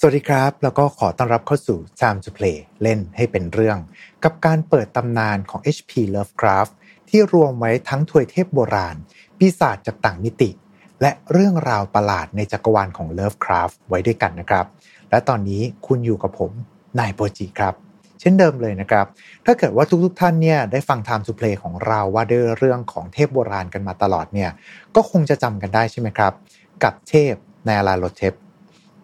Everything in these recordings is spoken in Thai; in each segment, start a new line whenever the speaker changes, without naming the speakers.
สวัสดีครับ แล้วก็ขอต้อนรับเข้าสู่ Time to Play เล่นให้เป็นเรื่อง กับการเปิดตำนานของ HP Lovecraft ที่รวมไว้ทั้งถวยเทพโบราณ ปีศาจจากต่างมิติ และเรื่องราวประหลาดในจักรวาลของ Lovecraft ไว้ด้วยกันนะครับ และตอนนี้คุณอยู่กับผมนายโปจิครับ เช่นเดิมเลยนะครับ ถ้าเกิดว่าทุกๆท่านเนี่ยได้ฟัง Time to Play ของเราว่าด้วยเรื่องของเทพโบราณกันมาตลอดเนี่ยก็คงจะจำกันได้ใช่ไหมครับ กับเทพในอาราโลเทป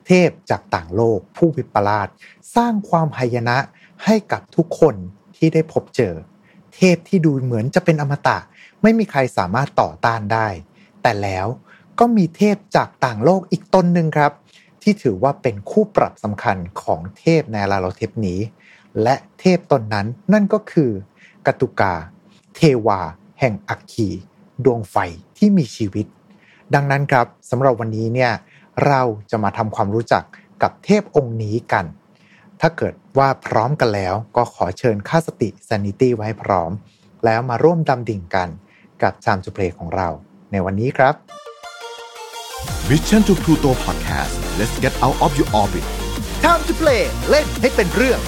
เทพจากต่างโลกผู้วิปลาสสร้างความหายนะให้กับทุกคนที่ได้พบเจอ เทพที่ดูเหมือนจะเป็นอมตะ ไม่มีใครสามารถต่อต้านได้ แต่แล้วก็มีเทพจากต่างโลกอีกตนหนึ่งครับ ที่ถือว่าเป็นคู่ปรับสำคัญของเทพในลาโลเทปนี้ และเทพตนนั้นนั่นก็คือกตุกา เทวา แห่งอัคคีดวงไฟที่มีชีวิต ดังนั้นครับสำหรับวันนี้เนี่ย เราจะมาทำความรู้จักกับเทพองค์นี้กัน ถ้าเกิดว่าพร้อมกันแล้วก็ขอเชิญค่าสติ sanity ไว้ให้พร้อม แล้วมาร่วมดำดิ่งกันกับ Time to Play ของเรา ในวันนี้ครับ
Mission to Pluto Podcast let's get out of your orbit
Time to Play เล่นให้เป็นเรื่อง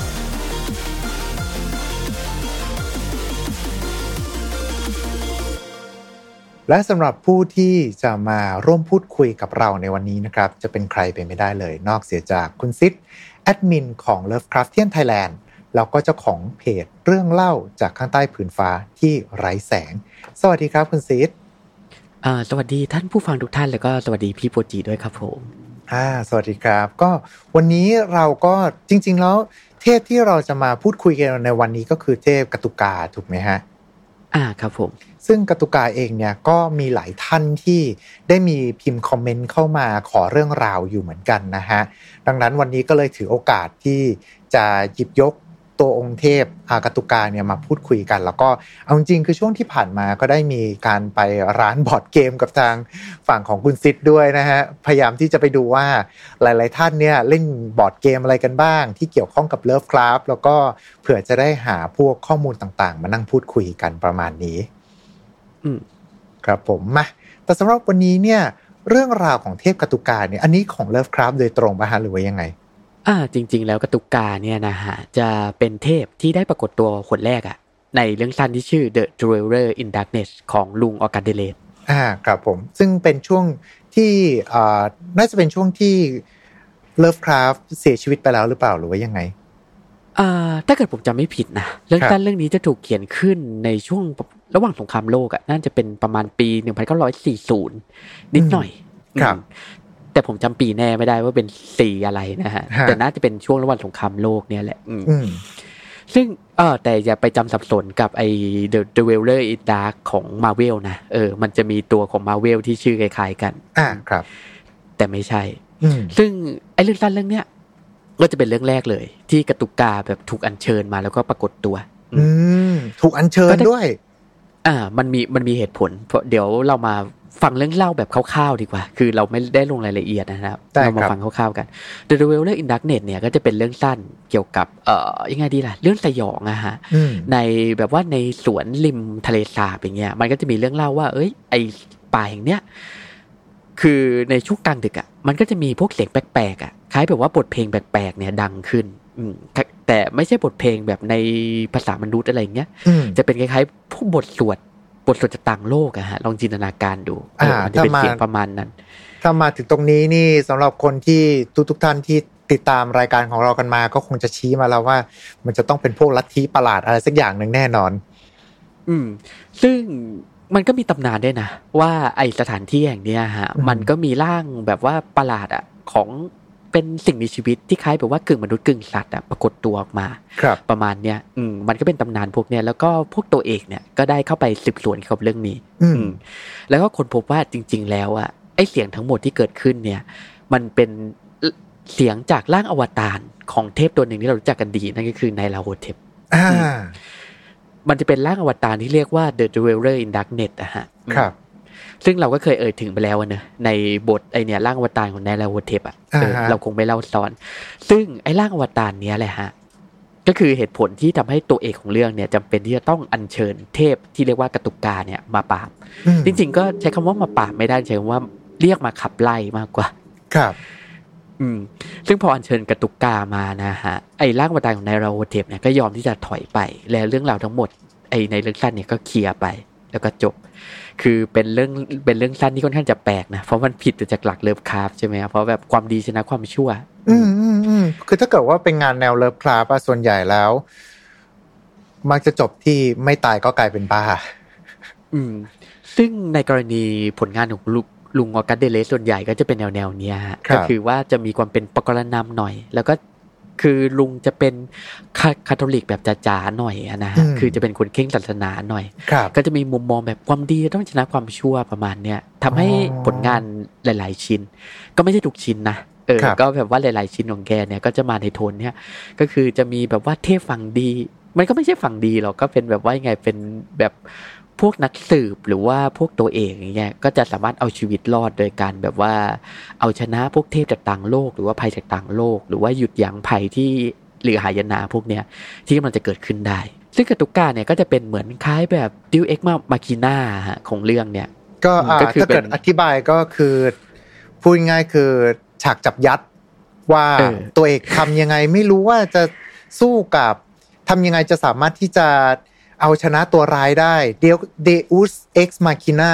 และสำหรับผู้ที่จะมาร่วมพูดคุยกับเราในวันนี้นะครับ จะเป็นใครไปไม่ได้เลย นอกเสียจากคุณซิดแอดมินของ Lovecraftian Thailand แล้วก็เจ้าของเพจเรื่องเล่าจากข้างใต้ผืนฟ้าที่ไร้แสง สวัสดีครับคุณซิด
อ่าสวัสดีท่านผู้ฟังทุกท่าน แล้วก็สวัสดีพี่โปจิด้วยครับผม
อ่าสวัสดีครับ ก็วันนี้เราก็จริง ๆ แล้วเทพที่เราจะมาพูดคุยกันในวันนี้ก็คือเทพกตุกาถูกไหมฮะ
อ่าครับผม
ซึ่งคธูกาเองเนี่ยก็มีหลายท่านที่ได้มีพิมพ์คอมเมนต์เข้ามาขอเรื่องราวอยู่เหมือนกันนะฮะดังนั้นวันนี้ก็เลยถือโอกาสที่จะหยิบยก ตัวองค์เทพอ่าคธูกาเนี่ยมาพูดคุยกัน แล้วก็เอาจริงๆคือช่วงที่ผ่านมาก็ได้มีการไปร้านบอร์ดเกมกับทางฝั่งของคุณซิดด้วยนะฮะพยายามที่จะไปดูว่าหลาย ๆ ท่านเนี่ยเล่นบอร์ดเกมอะไรกันบ้าง ที่เกี่ยวข้องกับเลิฟคราฟต์แล้วก็เผื่อจะได้หาพวกข้อมูลต่าง ๆ มานั่งพูดคุยกันประมาณนี้
อืม
ครับผมมาแต่สำหรับวันนี้เนี่ยเรื่องราวของเทพกตุกาเนี่ยอันนี้ของเลิฟคราฟโดยตรงป่ะฮะหรือว่ายังไง
อ่าจริง ๆ แล้วกตุกาเนี่ยนะฮะจะเป็นเทพที่ได้ปรากฏตัวคนแรกอะในเรื่องสั้นที่ชื่อ The Dweller in Darkness ของลุงออกัสเดเลส
อ่าครับผม ซึ่งเป็นช่วงที่อ่าน่าจะเป็นช่วงที่เลิฟคราฟเสียชีวิตไปแล้วหรือเปล่าหรือว่ายังไง
อ่าถ้าเกิดผมจำไม่ผิดนะ เรื่อง
ครับ
สั้นเรื่องนี้จะถูกเขียนขึ้นในช่วงระหว่างสงครามโลกอะน่าจะเป็นประมาณปี 1940 นิดหน่อย
ครับ
อืม แต่ผมจำปีแน่ไม่ได้ว่าเป็นสีอะไรนะฮะ
ฮะ
แต่น่าจะเป็นช่วงระหว่างสงครามโลกเนี่ยแหละอืม
อืม
ซึ่งเออแต่อย่าไปจำสับสนกับไอ้ The The Dweller in Dark ของ Marvel นะเออ มันจะมีตัวของ Marvel ที่ชื่อคล้ายๆกัน
อ่าครับ
แต่ไม่ใช่
อืม
ซึ่งไอ้เรื่องสั้นเรื่องเนี้ยก็จะเป็นเรื่องแรกเลย ที่กระตุกกาแบบถูกอัญเชิญมาแล้วก็ปรากฏตัว
อืม ถูกอัญเชิญ
ก็ได้
ด้วย
อ่า มันมีมันมีเหตุผลเพราะเดี๋ยวเรามา ฟังเรื่องเล่าแบบคร่าวๆดีกว่า คือเราไม่ได้ลงรายละเอียดนะครับ
ได้
เรามา
ครับ
ฟังคร่าวๆกัน The Dweller in Darkness เนี่ยก็จะเป็นเรื่องสั้นเกี่ยวกับ เอ่อ ยังไงดีล่ะ เรื่องสยองอะฮะ
อืม
ในแบบว่าในสวนริมทะเลสาบอย่างเงี้ย มันก็จะมีเรื่องเล่าว่า เอ้ย ไอป่าแห่งเนี้ย คือในช่วงกลางดึกอะมันก็จะมีพวกเสียงแปลกๆอะคล้ายแบบว่าบทเพลงแปลกๆเนี่ยดังขึ้นอืมแต่แต่ไม่ใช่บทเพลงแบบในภาษามนุษย์อะไรอย่างเงี้ย
อืม
จะเป็นคล้ายๆพวกบทสวด บทสวดจากต่างโลกอะฮะลองจินตนาการดู
อ่า
เออมันจะเป็น
ถ้ามา
เสียงประมาณนั้น
ถ้ามาถึงตรงนี้นี่สำหรับคนที่ทุกทุกๆท่านที่ติดตามรายการของเรากันมา ก็คงจะชี้มาแล้วว่า มันจะต้องเป็นพวกลัทธิประหลาดอะไรสักอย่างหนึ่งแน่นอน
อืม ซึ่งมันก็มีตำนานด้วยนะ ว่าไอสถานที่แห่งเนี้ยฮะ
อืม
มันก็มีร่างแบบว่าประหลาดอะของ เป็นสิ่งมีชีวิตที่คล้ายแบบว่ากึ่งมนุษย์กึ่งสัตว์อะปรากฏตัวออกมา
ครับ
ประมาณเนี้ยอืมมันก็เป็นตำนานพวกเนี้ยแล้วก็พวกตัวเอกเนี่ยก็ได้เข้าไปสืบสวนเกี่ยวกับเรื่องนี้
อืม
อืมแล้วก็คนพบว่าจริง ๆ แล้วอะไอเสียงทั้งหมดที่เกิดขึ้นเนี่ย มันเป็นเสียงจากร่างอวตารของเทพตัวหนึ่งที่เรารู้จักกันดีนั่นก็คือไนอาลาโธเทป
อ่า
มันจะเป็นร่างอวตารที่เรียกว่า The Dweller in Darkness อะฮะ
ครับ
ซึ่งเราก็เคยเอ่ยถึงไปแล้วอะเนอะในบทไอ้เนี่ยร่างอวตารของไนอาลาโธเทปอะเออ
อ่าฮะ
เราคงไม่เล่าซ้อน ซึ่งไอ้ร่างอวตารเนี้ยแหละฮะก็คือเหตุผลที่ทำให้ตัวเอกของเรื่องเนี่ยจำเป็นที่จะต้องอัญเชิญเทพที่เรียกว่าคธูกาเนี่ยมาปราบ
อืม
จริง ๆ ก็ใช้คำว่ามาปราบไม่ได้ใช้คำว่าเรียกมาขับไล่มากกว่า
ครับ
อืม ซึ่งพออัญเชิญกระตุกกามานะฮะไอ้ร่างวตารของนายราโฮเทปเนี่ยก็ยอมที่จะถอยไป และเรื่องราวทั้งหมดไอ้ในเรื่องสั้นเนี่ยก็เคลียร์ไป แล้วก็จบ คือเป็นเรื่องเป็นเรื่องสั้นที่ค่อนข้างจะแปลกนะ เพราะมันผิดจากหลักเลิฟคราฟใช่ไหมครับเพราะแบบความดีชนะความชั่ว
อืมอืมอืมคือถ้าเกิดว่าเป็นงานแนวเลิฟคลาปอะส่วนใหญ่แล้ว มักจะจบที่ไม่ตายก็กลายเป็นบ้า
อืม ซึ่งในกรณีผลงานของลุงลุงออกัสเดเลสส่วนใหญ่ก็จะเป็นแนวแนวๆเนี้ยฮะ
ครับ
ก็คือว่าจะมีความเป็นปกรณำหน่อย แล้วก็ คือลุงจะเป็นคาคาทอลิกแบบจ๋าๆหน่อยอะนะฮะคือจะเป็นคนเข่งศาสนาหน่อย
ครับ
ก็จะมีมุมมองแบบความดีต้องชนะความชั่วประมาณเนี้ยทำให้
อ๋อ
ผลงานหลาย ๆ ชิ้น ก็ไม่ใช่ทุกชิ้นนะเออ
ครับ
ก็แบบว่าหลาย ๆ ชิ้นของแกเนี่ยก็จะมาในโทนเนี้ยก็คือจะมีแบบว่าเทพฝั่งดี มันก็ไม่ใช่ฝั่งดีหรอกก็เป็นแบบว่ายังไงเป็นแบบ พวกนักสืบหรือว่าพวกตัวเองอย่างเงี้ยก็จะสามารถเอาชีวิตรอดโดยการแบบว่า เอาชนะพวกเทพจากต่างโลก หรือว่าภัยจากต่างโลก หรือว่าหยุดยั้งภัยที่หรือหายนะพวกเนี้ยที่กำลังจะเกิดขึ้นได้ ซึ่งกาตุกาเนี่ยก็จะเป็นเหมือนคล้ายแบบดิวเอ็กมามาคิน่าของเรื่องเนี่ย
ก็อ่า
ก็คือ
ถ้าเกิด
เป็น
อธิบายก็คือพูดง่ายๆคือฉากจับยัดว่า
เออ
ตัวเอกทำยังไงไม่รู้ว่าจะสู้กับทำยังไงจะสามารถที่จะ เอาชนะตัวร้ายได้เดียว Deus Ex Machina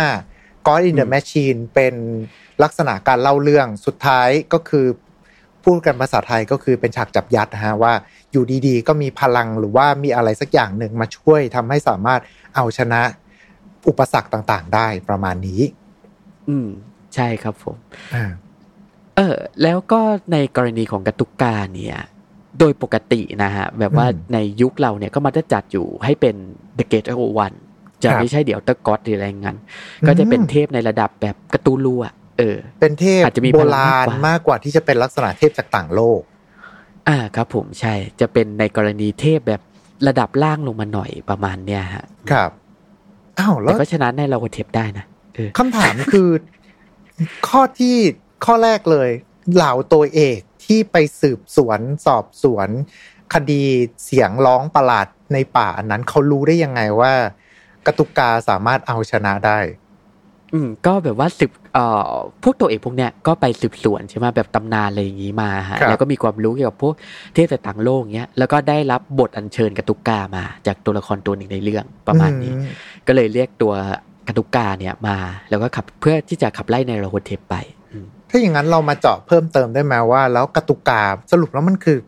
God in the Machine เป็นลักษณะการเล่าเรื่องสุดท้ายก็คือพูดกันภาษาไทยก็คือเป็นฉากจับยัดนะฮะว่าอยู่ดีๆ ก็มีพลังหรือว่ามีอะไรสักอย่างหนึ่งมาช่วยทำให้สามารถเอาชนะอุปสรรคต่างๆ ได้ประมาณนี้
อืม ใช่ครับผม
อ่า
เออ แล้วก็ในกรณีของกาตุกาเนี่ย โดยปกตินะฮะ แบบว่า
อืม
ในยุคเราเนี่ยก็มาจะจัดอยู่ให้เป็น The Gate of One จะ
ครับ
ไม่ใช่เดี๋ยวตะกอตหรืออะไรงั้น ก็จะเป็นเทพในระดับแบบกระตูลูอะเออ
เป็นเทพ
อาจจะมี
โบ
พลัง
ราณ
มากกว่า
มากกว่าที่จะเป็นลักษณะเทพจากต่างโลก
อ่าครับผมใช่จะเป็นในกรณีเทพแบบระดับล่างลงมาหน่อยประมาณเนี้ยฮะ
ครับอ้าวแล้
แต่
ว
ก็ชนะในเราก็เทปได้นะเออ
คำถามคือ ข้อที่ข้อแรกเลยเหล่าตัวเอก ที่ไปสืบสวนสอบสวน คดีเสียงร้องประหลาดในป่าอันนั้นเขารู้ได้ยังไงว่า กตุกาสามารถเอาชนะได้
อืม ก็แบบว่าสืบเอ่อพวกตัวเอกพวกเนี้ยก็ไปสืบสวนใช่ไหมแบบตำนานอะไรอย่างงี้มาฮะ
ครับ
แล้วก็มีความรู้เกี่ยวกับพวกเทพจากต่างโลกเนี้ยแล้วก็ได้รับบทอัญเชิญกตุกามา จากตัวละครตัวหนึ่งในเรื่องประมาณนี้
อื
ก็เลยเรียกตัวกตุกาเนี่ยมา แล้วก็ขับเพื่อที่จะขับไล่ในโรโฮเทปไปอืม
ถ้าอย่างนั้นเรามาเจาะเพิ่มเติมได้ไหมว่า แล้วกตุกาสรุปแล้วมันคือ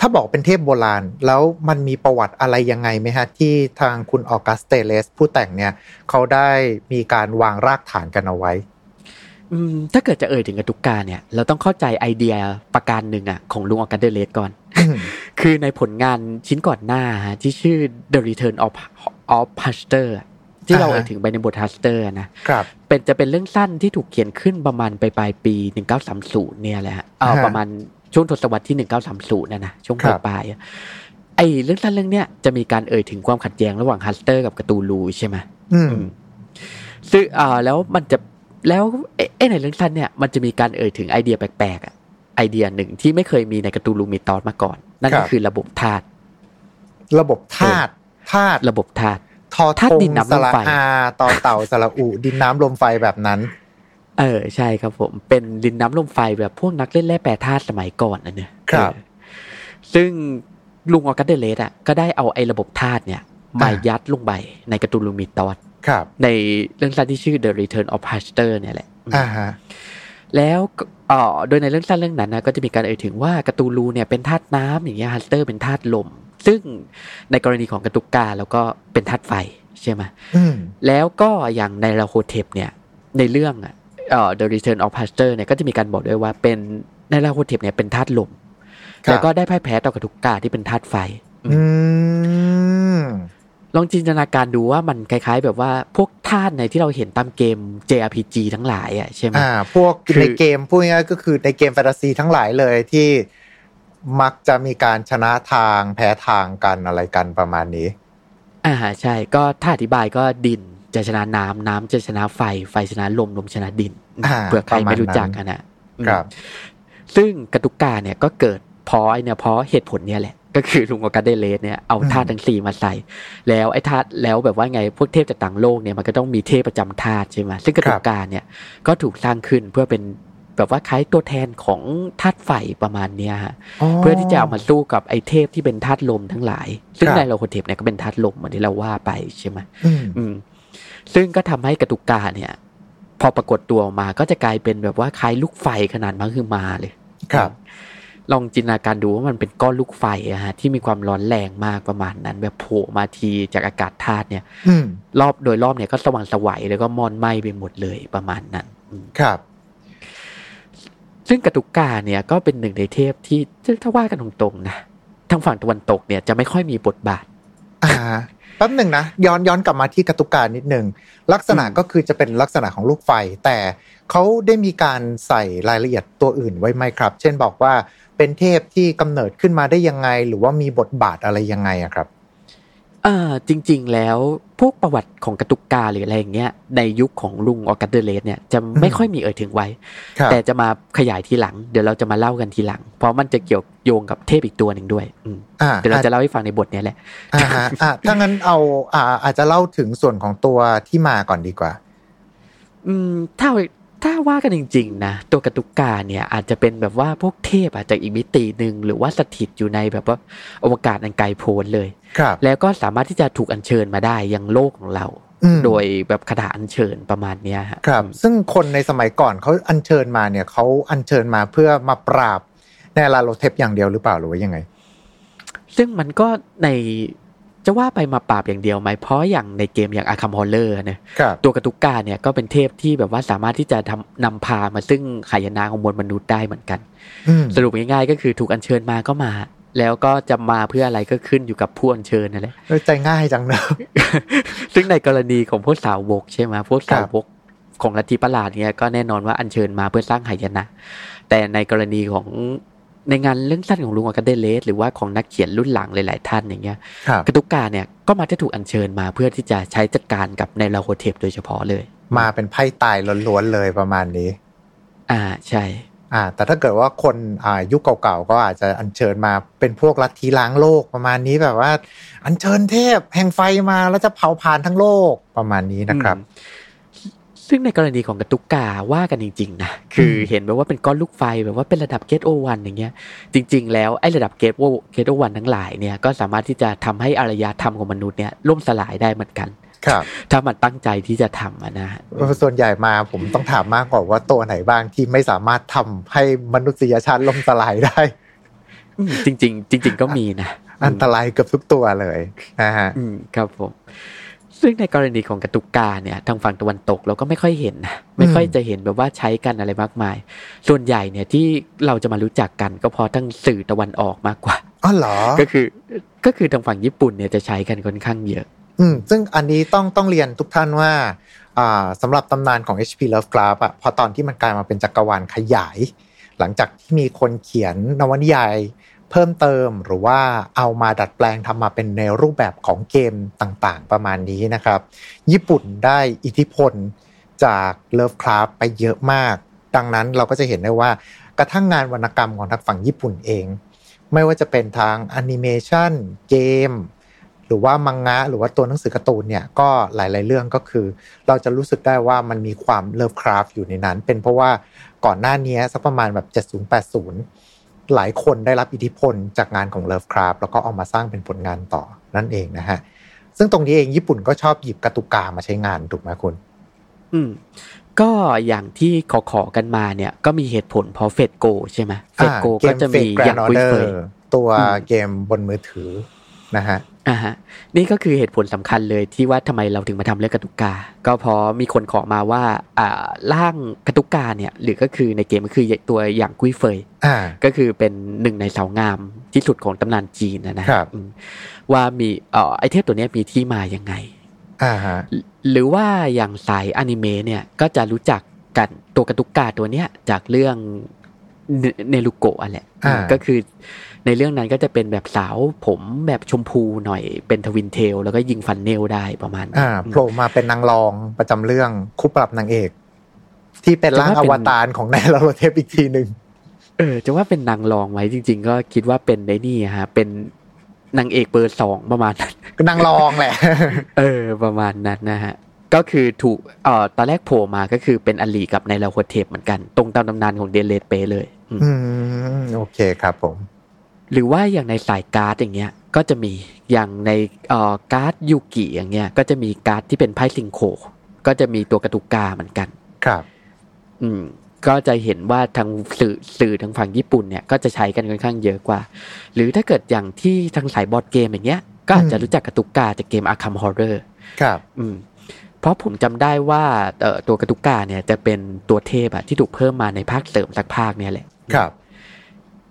ถ้าบอกเป็นเทพโบราณ แล้วมันมีประวัติอะไรยังไงไหมฮะ ที่ทางคุณออกัสเตเลสผู้แต่งเนี่ย เขาได้มีการวางรากฐานกันเอาไว้
อืมถ้าเกิดจะเอ่ยถึงกตุกาเนี่ย เราต้องเข้าใจไอเดียประการหนึ่งอะของลุงออกันเดเลสก่อน คือในผลงานชิ้นก่อนหน้าฮะที่ชื่อ The Return of of Huster อะ ที่เรา
อ่าฮะ
เอ่ยถึงไปในบท Huster นะ
ครับ
เป็นจะเป็นเรื่องสั้นที่ถูกเขียนขึ้นประมาณปลายปลายๆปี1930เนี่ยแหละฮะเออ
ฮะ
ประมาณช่วงทศวรรษที่1930นะนะช่วง
ค
ป
รั
ลาย
บ
ปลายๆอะไอเรื่องสั้นเรื่องเนี้ยจะมีการเอ่ยถึงความขัดแย้งระหว่างฮัสเตอร์กับกาตูลูใช่ไหม
อืม
อืมซึ่งอ่าแล้วมันจะแล้วเอ๊ะเอ๊ะในเรื่องสั้นเนี่ยมันจะมีการเอ่ยถึงไอเดียแปลกๆอะไอเดียหนึ่งที่ไม่เคยมีในการ์ตูนลูมิตอสมาก่อน นั่น
ครั
ก็
บ
คือระบบธาตุ
ระบบธาตุธาตุ
ระบบธาตุ
ทอ
ธาตุ
ทง
ดินน้ำ
ส
ลม
ระ
ไฟ
อาต่อเต่าสระอุดินน้ำลมไฟแบบนั้น
เออใช่ครับผมเป็นดินน้ำลมไฟแบบพวกนักเล่นแร่แปรธาตุสมัยก่อนนะเนี่ย
ครับ
เออซึ่งลุงออกัสเดเลสอะก็ได้เอาไอ้ระบบธาตุเนี่ยมายัดลงไปในการ์ตูนลูมิตอส
ครับ
ในเรื่องสั้นที่ชื่อ The Return of Huster เนี่ยแหละ
อ่าฮะ
แล้วก็เอ่อโดยในเรื่องสั้นเรื่องนั้นนะก็จะมีการเอ่ยถึงว่าการ์ตูลูเนี่ยเป็นธาตุน้ำอย่างเงี้ยฮัสเตอร์เป็นธาตุลม ซึ่งในกรณีของกระตุกกาแล้วก็เป็นธาตุไฟใช่ไหม
อืม
แล้วก็อย่างในลาโฮเทปเนี่ยในเรื่องอะเอ่อ The Return of Huster เนี่ยก็จะมีการบอกด้วยว่าเป็นในลาโฮเทปเนี่ยเป็นธาตุลม
ครับ
แล้วก็ได้พ่ายแพ้ต่อกระตุกกาที่เป็นธาตุไฟ
อืม
ลองจินตนาการดูว่ามันคล้าย ๆ แบบว่าพวกธาตุในที่เราเห็นตามเกม JRPG ทั้งหลายอะใช่ไหม
อ่าพวก
คือ
ในเกมพูดง่ายๆก็คือในเกมแฟนตาซีทั้งหลายเลยที่ มักจะมีการชนะทางแพ้ทางกันอะไรกันประมาณนี้
อ่าใช่ก็ถ้าอธิบายก็ดินจะชนะน้ำน้ำจะชนะไฟ ไฟชนะลมลมชนะดิน
อ่า
เผื่อใคร
ประมาณ
ไม่รู้จักกันนะครับซึ่งกตุกกาเนี่ยก็เกิดเพราะไอเนี่ยเพราะเหตุผลเนี่ยแหละ ก็คือลุงอากาเดเลสเนี่ยเอา
อืม
ธาตุทั้งสี่มาใส่ แล้วไอ้ธาตุแล้วแบบว่าไงพวกเทพจากต่างโลกเนี่ยมันก็ต้องมีเทพประจำธาตุใช่ไหมซึ่งกตุกกาเนี่ยก็ถูกสร้างขึ้นเพื่อเป็น แบบว่าคล้ายตัวแทนของธาตุไฟประมาณเนี้ยฮะเพื่อที่จะเอามาสู้กับไอเทพที่เป็นธาตุลมทั้งหลาย ซึ่ง
ครับ
ในเราโคเทปเนี่ยก็เป็นธาตุลมเหมือนที่เราว่าไปใช่ไหม
อืม
อืมซึ่งก็ทำให้กระตุกกาเนี่ย พอปรากฏตัวออกมาก็จะกลายเป็นแบบว่าคล้ายลูกไฟขนาดมหึมาเลย
ครับ
ลองจินตนาการดูว่ามันเป็นก้อนลูกไฟอะฮะที่มีความร้อนแรงมากประมาณนั้น แบบโผล่มาทีจากอากาศธาตุเนี่ย
อืม
รอบโดยรอบเนี่ยก็สว่างสวัยแล้วก็มอนไหม้ไปหมดเลยประมาณนั้นอืม
ครับ
ซึ่งกระตุกกาเนี่ยก็เป็นหนึ่งในเทพที่ถ้าว่ากันตรงๆนะทางฝั่งตะวันตกเนี่ยจะไม่ค่อยมีบทบาท
อ่าแป๊บหนึ่งนะย้อนย้อนกลับมาที่กระตุกการนิดหนึ่งลักษณะ
อืม
ก็คือจะเป็นลักษณะของลูกไฟ แต่เขาได้มีการใส่รายละเอียดตัวอื่นไว้ไหมครับ เช่นบอกว่าเป็นเทพที่กำเนิดขึ้นมาได้ยังไง หรือว่ามีบทบาทอะไรยังไงอะครับ
อ่าจริง ๆ แล้วพวกประวัติของกระตุกกาหรืออะไรอย่างเงี้ยในยุคของลุงออกัสเดเลสเนี่ยจะไม่ค่อยมีเอ่ยถึงไว้
ครับ
แต่จะมาขยายทีหลัง เดี๋ยวเราจะมาเล่ากันทีหลัง เพราะมันจะเกี่ยวโยงกับเทพอีกตัวหนึ่งด้วยอืม
อ่า
เดี๋ยวเราจะเล่าให้ฟังในบทเนี้ยแหละ
อ่าฮะอ่าถ้างั้นเอาอ่าอาจจะเล่าถึงส่วนของตัวที่มาก่อนดีกว่า
อืมถ้า ถ้าว่ากันจริงๆนะตัวกระตุกกาเนี่ยอาจจะเป็นแบบว่าพวกเทพอาจจะอีกมิติหนึ่งหรือว่าสถิตอยู่ในแบบว่าอวกาศอันไกลโพ้นเลย
ครับ
แล้วก็สามารถที่จะถูกอัญเชิญมาได้ยังโลกของเรา
อืม
โดยแบบคาถาอัญเชิญประมาณเนี้ยฮะ
ครับ ซึ่งคนในสมัยก่อนเขาอัญเชิญมาเนี่ยเขาอัญเชิญมาเพื่อมาปราบไนอาลาโธเทปอย่างเดียวหรือเปล่าหรือว่ายังไง
ซึ่งมันก็ใน จะว่าไปมาปราบอย่างเดียวไหมเพราะอย่างในเกมอย่าง Arkham Horror เนี่ย
ครับ
ตัวกระตุกกาเนี่ยก็เป็นเทพที่แบบว่าสามารถที่จะทำนำพามาซึ่งหายนะของมวลมนุษย์ได้เหมือนกัน
อืม
สรุปง่ายๆก็คือถูกอัญเชิญมาก็มา แล้วก็จะมาเพื่ออะไรก็ขึ้นอยู่กับผู้อัญเชิญนั่นแหละ
เออใจง่ายจังเนอะ
ซึ่งในกรณีของพวกสาวกใช่ไหมพวกสาวกของลัทธิประหลาดเนี่ยก็แน่นอนว่าอัญเชิญมาเพื่อสร้างหายนะ แต่ในกรณีของ ในงานเรื่องสั้นของลุงอากาเดเลสหรือว่าของนักเขียนรุ่นหลังหลาย ๆ ท่านอย่างเงี้ย
ครับ
กระตุกกาเนี่ยก็มาจะถูกอัญเชิญมาเพื่อที่จะใช้จัดการกับในลาโฮเทปโดยเฉพาะเลย
มาเป็นไพ่ตายล้วนๆเลยประมาณนี้
อ่าใช่
อ่า แต่ถ้าเกิดว่าคนอ่ายุคเก่าๆก็อาจจะอัญเชิญมาเป็นพวกลัทธิล้างโลกประมาณนี้แบบว่า อัญเชิญเทพแห่งไฟมาแล้วจะเผาผ่านทั้งโลกประมาณนี้นะครับ
อืม ซึ่งในกรณีของกระตุกกาว่ากันจริง ๆ นะ คือเห็นแบบว่าเป็นก้อนลูกไฟแบบว่าเป็นระดับเกตโอวันอย่างเงี้ย จริง ๆ แล้วไอ้ระดับเกตโอเกตโอวันทั้งหลายเนี่ยก็สามารถที่จะทำให้อารยธรรมของมนุษย์เนี่ยล่มสลายได้เหมือนกัน
ครับ
ถ้ามันตั้งใจที่จะทำอะนะ
ส่วนใหญ่มาผมต้องถามมากกว่าว่าตัวไหนบ้างที่ไม่สามารถทำให้มนุษยชาติล่มสลายได้
อืมจริง ๆ จริง ๆ ก็มีนะ
อันตรายเกือบทุกตัวเลยนะฮะ
อืมครับผม ซึ่งในกรณีของกระตุกกาเนี่ยทางฝั่งตะวันตกเราก็ไม่ค่อยเห็นนะไม่ค่อยจะเห็นแบบว่าใช้กันอะไรมากมาย ส่วนใหญ่เนี่ยที่เราจะมารู้จักกันก็เพราะทั้งสื่อตะวันออกมากกว่า
อ๋อเหรอ
ก็คือก็คือทางฝั่งญี่ปุ่นเนี่ยจะใช้กันค่อนข้างเยอะ
อืมซึ่งอันนี้ต้องต้องเรียนทุกท่านว่าอ่าสำหรับตำนานของ H.P. Lovecraft อะพอตอนที่มันกลายมาเป็นจักรวาลขยาย หลังจากที่มีคนเขียนนวนิยาย เพิ่มเติมหรือว่าเอามาดัดแปลงทำมาเป็นในรูปแบบของเกมต่างๆ ประมาณนี้นะครับ ญี่ปุ่นได้อิทธิพลจาก Lovecraft ไปเยอะมาก ดังนั้นเราก็จะเห็นได้ว่ากระทั่งงานวรรณกรรมของทางฝั่งญี่ปุ่นเอง ไม่ว่าจะเป็นทางแอนิเมชันเกมหรือว่ามังงะหรือว่าตัวหนังสือการ์ตูนเนี่ยก็หลายๆเรื่องก็คือ เราจะรู้สึกได้ว่ามันมีความเลิฟคราฟอยู่ในนั้น เป็นเพราะว่าก่อนหน้านี้สักประมาณแบบ 70-80 หลายคนได้รับอิทธิพลจากงานของเลิฟคราฟแล้วก็เอามาสร้างเป็นผลงานต่อนั่นเองนะฮะ ซึ่งตรงนี้เองญี่ปุ่นก็ชอบหยิบกาตุกามาใช้งานถูกไหมคุณ
อืม ก็อย่างที่ขอขอๆกันมาเนี่ย ก็มีเหตุผลเพราะเฟดโกใช่ไหมเฟดโก
อ่า
ก็จะมี
เก
อย่าง
Fate
กุย
Grand
เฟย
Order ตัว
อืม
เกมบนมือถือ นะฮะ
อ่าฮะนี่ก็คือเหตุผลสำคัญเลยที่ว่าทำไมเราถึงมาทำเรื่องกระตุกกา ก็เพราะมีคนขอมาว่าอ่าร่างกระตุกกาเนี่ยหรือก็คือในเกมก็คือตัวอย่างกุ้ยเฟย
อ่า
ก็คือเป็นหนึ่งในสาวงามที่สุดของตำนานจีนนะนะครับอืมว่ามีเอ่อไอเทพตัวเนี้ยมีที่มายังไง
อ่าฮะ
หรือว่าอย่างสายอนิเมะเนี่ยก็จะรู้จักกันตัวกระตุกกาตัวเนี้ยจากเรื่อง เนเนรุโกะอะแหละ
อ่า
ก็คือในเรื่องนั้นก็จะเป็นแบบสาวผมแบบชมพูหน่อยเป็นทวินเทล แล้วก็ยิงฟันเนลได้ประมาณนั้น
อ่าโผล่มาเป็นนางรองประจำเรื่องคู่ปรับนางเอก ที่เป็นร่างอวตารของนายลาโรเทปอีกทีหนึ่ง
เออจะว่าเป็นนางรองไหมจริง ๆ ก็คิดว่าเป็นไอ้นี่ฮะ เป็นนางเอกเบอร์สองประมาณนั้น
ก็นางรองแหละ
เออ ประมาณนั้นนะฮะ ก็คือถูกเอ่อตอนแรกโผล่มาก็คือเป็นอลีกับในลาโฮเทปเหมือนกัน ตรงตามตำนานของเดเลสเปเลยอืม
อืมโอเคครับผม
หรือว่าอย่างในสายการ์ดอย่างเงี้ย ก็จะมีอย่างในเอ่อการ์ดยูกิอย่างเงี้ย ก็จะมีการ์ดที่เป็นไพ่ synchro ก็จะมีตัวกระตุกกาเหมือนกัน
ครับ
อืมก็จะเห็นว่าทางสื่อสื่อทางฝั่งญี่ปุ่นเนี่ยก็จะใช้กันค่อนข้างเยอะกว่า หรือถ้าเกิดอย่างที่ทางสายบอร์ดเกมอย่างเงี้ย ก็อาจจะรู้จักกระตุกกาจากเกม Arkham Horror
ครับ
อืม เพราะผมจำได้ว่าเอ่อตัวกระตุกกาเนี่ยจะเป็นตัวเทพอะที่ถูกเพิ่มมาในภาคเสริมสักภาคเนี่ยแหละ
ครับ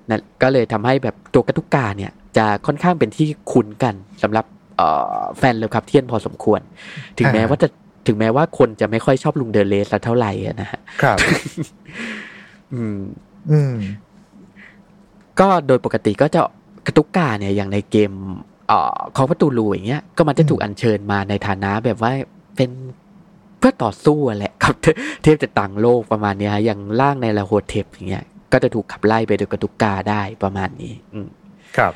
นั่นก็เลยทำให้แบบตัวกระตุกกาเนี่ย จะค่อนข้างเป็นที่คุ้นกันสำหรับเอ่อแฟนเลฟครับเทียนพอสมควร ถึงแม้
อ่า
ว่าจะถึงแม้ว่าคนจะไม่ค่อยชอบลุงเดอเลสสักเท่าไหร่อะนะฮะ
ครับ
อืม
อืม
ก็โดยปกติก็จะกระตุกกาเนี่ยอย่างในเกมเอ่อของประตูลูอย่างเงี้ยก็มันจะถูกอัญเชิญมาในฐานะแบบว่า เป็นเพื่อต่อสู้อะแหละครับเทพจากต่างโลกประมาณเนี้ยฮะอย่างร่างไนอาร์ลาโธเทปอย่างเงี้ย ก็จะถูกขับไล่ไปโดยกระตุกกาได้ประมาณนี้ อืม
ครับ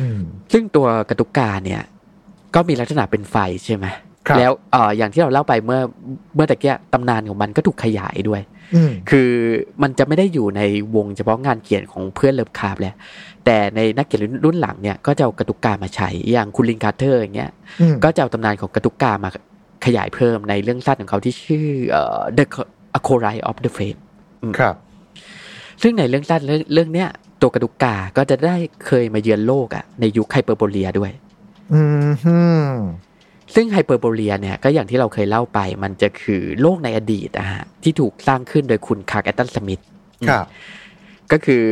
อืม
ซึ่งตัวกระตุกกาเนี่ย ก็มีลักษณะเป็นไฟใช่ไหม
ครับ
แล้วเอ่ออย่างที่เราเล่าไปเมื่อเมื่อตะกี้อะตำนานของมันก็ถูกขยายด้วย
อืม
คือมันจะไม่ได้อยู่ในวงเฉพาะงานเขียนของเพื่อนเลิฟคาร์บแหละแต่ในนักเขียนรุ่นหลังเนี่ยก็จะเอากระตุกกามาใช้อย่างคุณลินคาร์เตอร์อย่างเงี้ย
อืม
ก็จะเอาตำนานของกระตุกกามา ขยายเพิ่มในเรื่องสั้นของเขาที่ชื่อเอ่อ The A c o r i of the Fate
ครับ
ซึ่งในเรื่องสั้นเรื่องเรื่องเนี้ยตัวกระตุกกาก็จะได้เคยมาเยือนโลกอะในยุคไฮเปอร์โบเรียด้วย
อืมฮึม
ซึ่งไฮเปอร์โบเรียเนี่ยก็อย่างที่เราเคยเล่าไป มันจะคือโลกในอดีตนะฮะที่ถูกสร้างขึ้นโดยคุณคลาร์กแอชตันสมิธ
ครับ
ก็คือ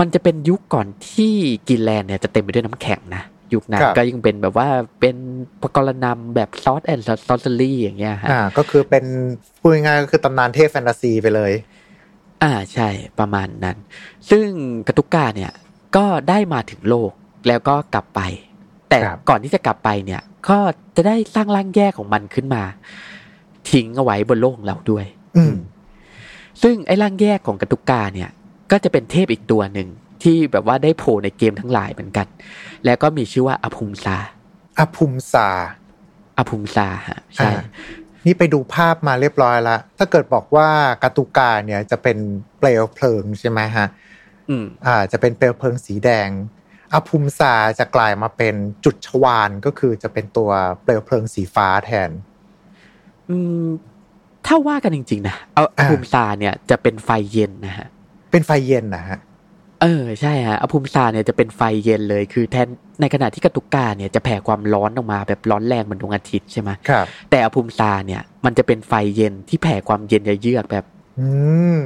มันจะเป็นยุคก่อนที่กรีนแลนด์เนี่ยจะเต็มไปด้วยน้ำแข็งนะ ยุคนั้น
ครับ
ก็ยังเป็นแบบว่าเป็นปกรณำแบบ Sword and Sorcery อย่างเงี้ยฮะ
อ่าก็คือเป็นพูดง่ายๆก็คือตำนานเทพแฟนตาซีไปเลย
อ่าใช่ประมาณนั้น ซึ่งกระตุกกาเนี่ยก็ได้มาถึงโลกแล้วก็กลับไป แต่
ครับ
ก่อนที่จะกลับไปเนี่ย ก็จะได้สร้างร่างแยกของมันขึ้นมา ทิ้งเอาไว้บนโลกของเราด้วย
อืม
ซึ่งไอ้ร่างแยกของกระตุกกาเนี่ย ก็จะเป็นเทพอีกตัวหนึ่ง ที่แบบว่าได้โผล่ในเกมทั้งหลายเหมือนกัน แล้วก็มีชื่อว่าอภุมซา
อภุมซา
อภุมซาฮะใช่
อ่านี่ไปดูภาพมาเรียบร้อยแล้วถ้าเกิดบอกว่ากาตุกาเนี่ยจะเป็นเปลวเพลิงใช่ไหมฮะ
อืม
อ่า จะเป็นเปลวเพลิงสีแดงอภุมซาจะกลายมาเป็นจุดชวานก็คือจะเป็นตัวเปลวเพลิงสีฟ้าแทน
อืมถ้าว่ากันจริง ๆ นะเอาอ
อ่า
ภุมซาเนี่ยจะเป็นไฟเย็นนะฮะ
เป็นไฟเย็นนะฮะ
เออใช่ฮะอภุมซาเนี่ยจะเป็นไฟเย็นเลย คือแทนในขณะที่กระตุกกาเนี่ยจะแผ่ความร้อนออกมาแบบร้อนแรงเหมือนดวงอาทิตย์ใช่ไหม
ครับ
แต่อภุมซาเนี่ยมันจะเป็นไฟเย็นที่แผ่ความเย็นเยือกๆแบบ
อืม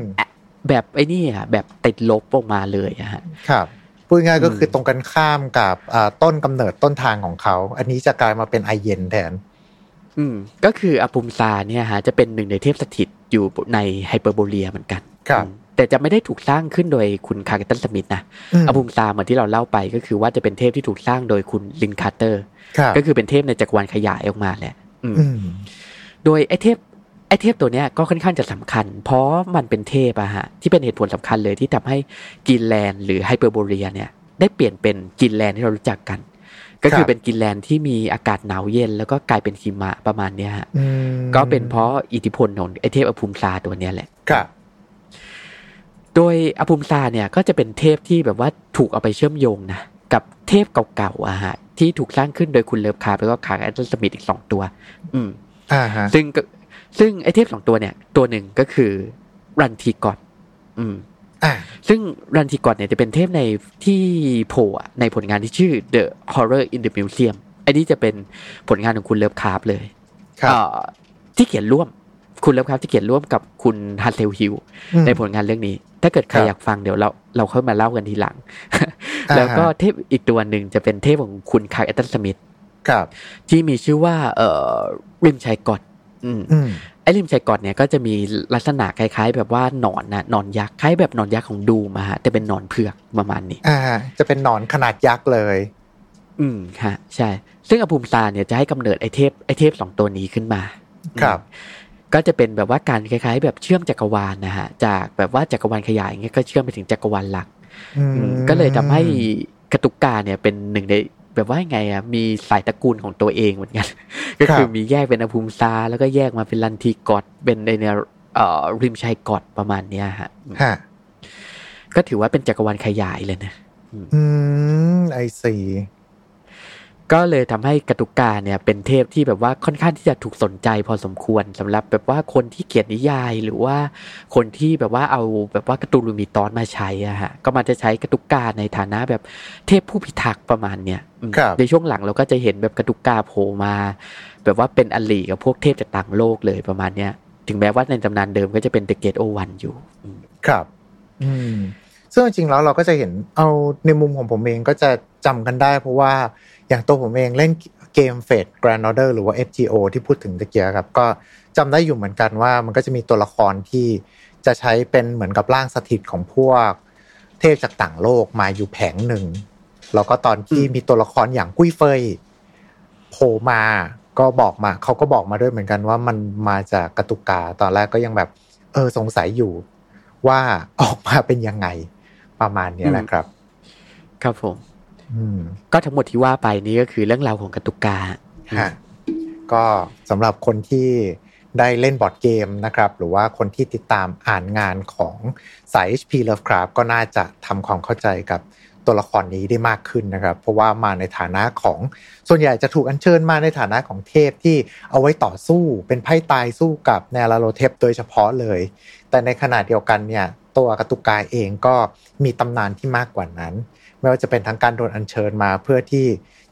แบบไอ้นี่อะแบบติดลบออกมาเลยอะฮะ
ครับพูดง่ายๆก็คือ
ม
ตรงกันข้ามกับอ่าต้นกำเนิดต้นทางของเขา อันนี้จะกลายมาเป็นไอเย็นแทน
อืม ก็คืออภุมซาเนี่ยฮะจะเป็นหนึ่งในเทพสถิตอยู่ในไฮเปอร์โบเรียเหมือนกัน
ครับ
อืม แต่จะไม่ได้ถูกสร้างขึ้นโดยคุณคลาร์กแอชตันสมิธนะ
อืม
อภุมซาเหมือนที่เราเล่าไปก็คือว่าจะเป็นเทพที่ถูกสร้างโดยคุณลินคาร์เตอร์
ครับ
ก็คือเป็นเทพในจักรวาลขยายออกมาแหละอืม
อืม
โดยไอเทพไอเทพตัวเนี้ยก็ค่อนข้างจะสำคัญ เพราะมันเป็นเทพอะฮะที่เป็นเหตุผลสำคัญเลยที่ทำให้กรีนแลนด์หรือไฮเปอร์โบเรียเนี่ยได้เปลี่ยนเป็นกรีนแลนด์ที่เรารู้จักกัน ก็คือ
ครับ
เป็นกรีนแลนด์ที่มีอากาศหนาวเย็น แล้วก็กลายเป็นหิมะประมาณเนี้ยฮะ
อืม
ก็เป็นเพราะอิทธิพลของไอเทพอภุมซาตัวเนี้ยแหละ
ครับ
โดยอภุมซาเนี่ยก็จะเป็นเทพที่แบบว่าถูกเอาไปเชื่อมโยงนะกับเทพเก่าๆอะฮะที่ถูกสร้างขึ้นโดยคุณเลิฟคราฟต์แล้วก็คลาร์กแอชตันสมิธอีกสองตัว อืม
อ่าฮะ
ซึ่งก็ซึ่งไอเทพสองตัวเนี่ย ตัวหนึ่งก็คือรานทีกอธอืม
อ่า
ซึ่งรานทีกอธเนี่ยจะเป็นเทพในที่โผล่อะในผลงานที่ชื่อ The Horror in the Museum อันนี้จะเป็นผลงานของคุณเลิฟคราฟต์เลย
ครับ
เอ่อที่เขียนร่วม คุณเลิฟคราฟต์ที่เขียนร่วมกับคุณเฮเซลฮีลด์
อืม
ในผลงานเรื่องนี้ ถ้าเกิดใคร
ครับ
อยากฟังเดี๋ยวเราเราค่อยมาเล่ากันทีหลัง
อ่าฮะ
แล้วก็เทพอีกตัวหนึ่งจะเป็นเทพของคุณคลาร์กแอชตันสมิธ
ครับ
ที่มีชื่อว่า เอ่อริมไชคอร์ธอืม
อืม
ไอ้ริมชัยกอดเนี่ยก็จะมีลักษณะคล้าย ๆ แบบว่าหนอนนะหนอนยักษ์คล้ายแบบหนอนยักษ์ของดูมาฮะแต่เป็นหนอนเผือกประมาณนี้
อ่า จะเป็นหนอนขนาดยักษ์เลย
อืมฮะ ใช่ ซึ่งอภูมิซาเนี่ยจะให้กำเนิดไอเทพไอเทพสองตัวนี้ขึ้นมา
ครับ
อืม ก็จะเป็นแบบว่าการคล้าย ๆ แบบเชื่อมจักรวาลนะฮะจากแบบว่าจักรวาลขยายอย่างเงี้ยก็เชื่อมไปถึงจักรวาลหลัก
อืม
อืมก็เลยทำให้กระตุกกาเนี่ยเป็นหนึ่งในแบแบบว่าไงอะมีสายตระกูลของตัวเองเหมือนกัน ก็คือมีแยกเป็นอภูมิซาแล้วก็แยกมาเป็นลันทีกอดเป็นในเนี่ยเอ่อริมชัยกอดประมาณเนี้ยฮะ
ฮะ
ก็ถือว่าเป็นจักรวาลขยายเลยนะ
อืมไอซี
ก็เลยทำให้กตุกาเนี่ยเป็นเทพที่แบบว่าค่อนข้างที่จะถูกสนใจพอสมควรสำหรับแบบว่าคนที่เขียนนิยายหรือว่าคนที่แบบว่าเอาแบบว่าการ์ตูนลูมิตอนมาใช้อะฮะก็มันจะใช้กตุกาในฐานะแบบเทพผู้พิทักษ์ประมาณเนี่ยอืม
ครับ
ในช่วงหลังเราก็จะเห็นแบบกตุกาโผล่มา แบบว่าเป็นอลีกับพวกเทพจากต่างโลกเลยประมาณเนี้ยถึงแม้ว่าในตำนานเดิมก็จะเป็นเดเกตโอวันอยู่อืม
ครับ อืมซึ่งจริงๆแล้วเราก็จะเห็นเอาในมุมของผมเองก็จะจำกันได้ เพราะว่า อย่างตัวผมเองเล่นเกมเฟด Grand Order หรือว่า FGO ที่พูดถึงตะเกียครับ ก็จำได้อยู่เหมือนกันว่ามันก็จะมีตัวละครที่จะใช้เป็นเหมือนกับร่างสถิตของพวก เทพจากต่างโลกมาอยู่แผงหนึ่ง แล้วก็ตอนที่มีตัวละครอย่างกุ้ยเฟยโผล่มาก็บอกมาเขาก็บอกมาด้วยเหมือนกันว่ามันมาจากกตุกาตอนแรกก็ยังแบบ เออสงสัยอยู่ว่าออกมาเป็นยังไงประมาณเนี้ยนะครับ
ครับผม
อืม
ก็ทั้งหมดที่ว่าไปนี้ก็คือเรื่องราวของกตุกา
ฮะก็สำหรับคนที่ได้เล่นบอร์ดเกมนะครับ หรือว่าคนที่ติดตามอ่านงานของสาย HP Lovecraft ก็น่าจะทำความเข้าใจกับตัวละครนี้ได้มากขึ้นนะครับ เพราะว่ามาในฐานะของส่วนใหญ่จะถูกอัญเชิญมาในฐานะของเทพที่เอาไว้ต่อสู้เป็นไพ่ตายสู้กับแนลาโรเทปโดยเฉพาะเลย แต่ในขณะเดียวกันเนี่ยตัวกตุกายเองก็มีตำนานที่มากกว่านั้น ไม่ว่าจะเป็นทั้งการโดนอัญเชิญมาเพื่อที่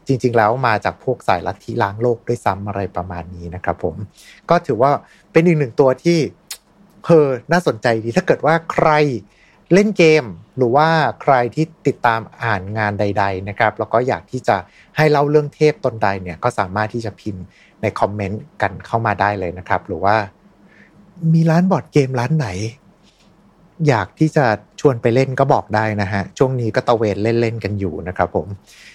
จริง ๆ แล้วมาจากพวกสายลัทธิล้างโลกด้วยซ้ำอะไรประมาณนี้นะครับผมก็ถือว่าเป็นอีกหนึ่งตัวที่เออน่าสนใจดีถ้าเกิดว่าใครเล่นเกมหรือว่าใครที่ติดตามอ่านงานใด ๆ นะครับ แล้วก็อยากที่จะให้เล่าเรื่องเทพตนใดเนี่ยก็สามารถที่จะพิมพ์ในคอมเมนต์กันเข้ามาได้เลยนะครับ หรือว่ามีร้านบอร์ดเกมร้านไหน อยากที่จะชวนไปเล่นก็บอกได้นะฮะ ช่วงนี้ก็ตะเวนเล่นๆกันอยู่นะครับผม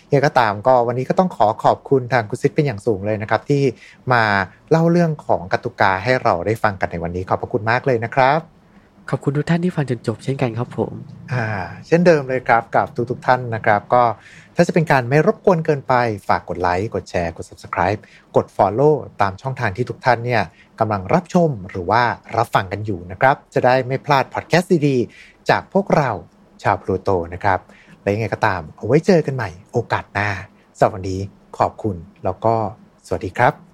ยังไงก็ตามก็วันนี้ก็ต้องขอขอบคุณทางคุณซิดเป็นอย่างสูงเลยนะครับ ที่มาเล่าเรื่องของกตุกาให้เราได้ฟังกันในวันนี้ขอบพระคุณมากเลยนะครับ
ขอบคุณทุกท่านที่ฟังจนจบเช่นกันครับผม
อ่า เช่นเดิมเลยครับกับทุกๆท่านนะครับ ก็ถ้าจะเป็นการไม่รบกวนเกินไป ฝากกดไลค์ กดแชร์ กด subscribe กด follow ตามช่องทางที่ทุกท่านเนี่ยกำลังรับชมหรือว่ารับฟังกันอยู่นะครับ จะได้ไม่พลาดพอดแคสต์ดีๆ จากพวกเราชาวพลูโตนะครับ และยังไงก็ตามเอาไว้เจอกันใหม่โอกาสหน้าสำหรับวันนี้ขอบคุณแล้วก็สวัสดีครับ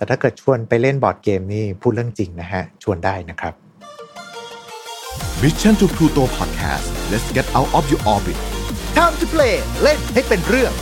แต่ถ้าเกิดชวนไปเล่นบอร์ดเกมนี่พูดเรื่องจริงนะฮะ ชวนได้นะครับ
Mission to Pluto Podcast let's get out of your orbit
Time to play เล่นให้เป็นเรื่อง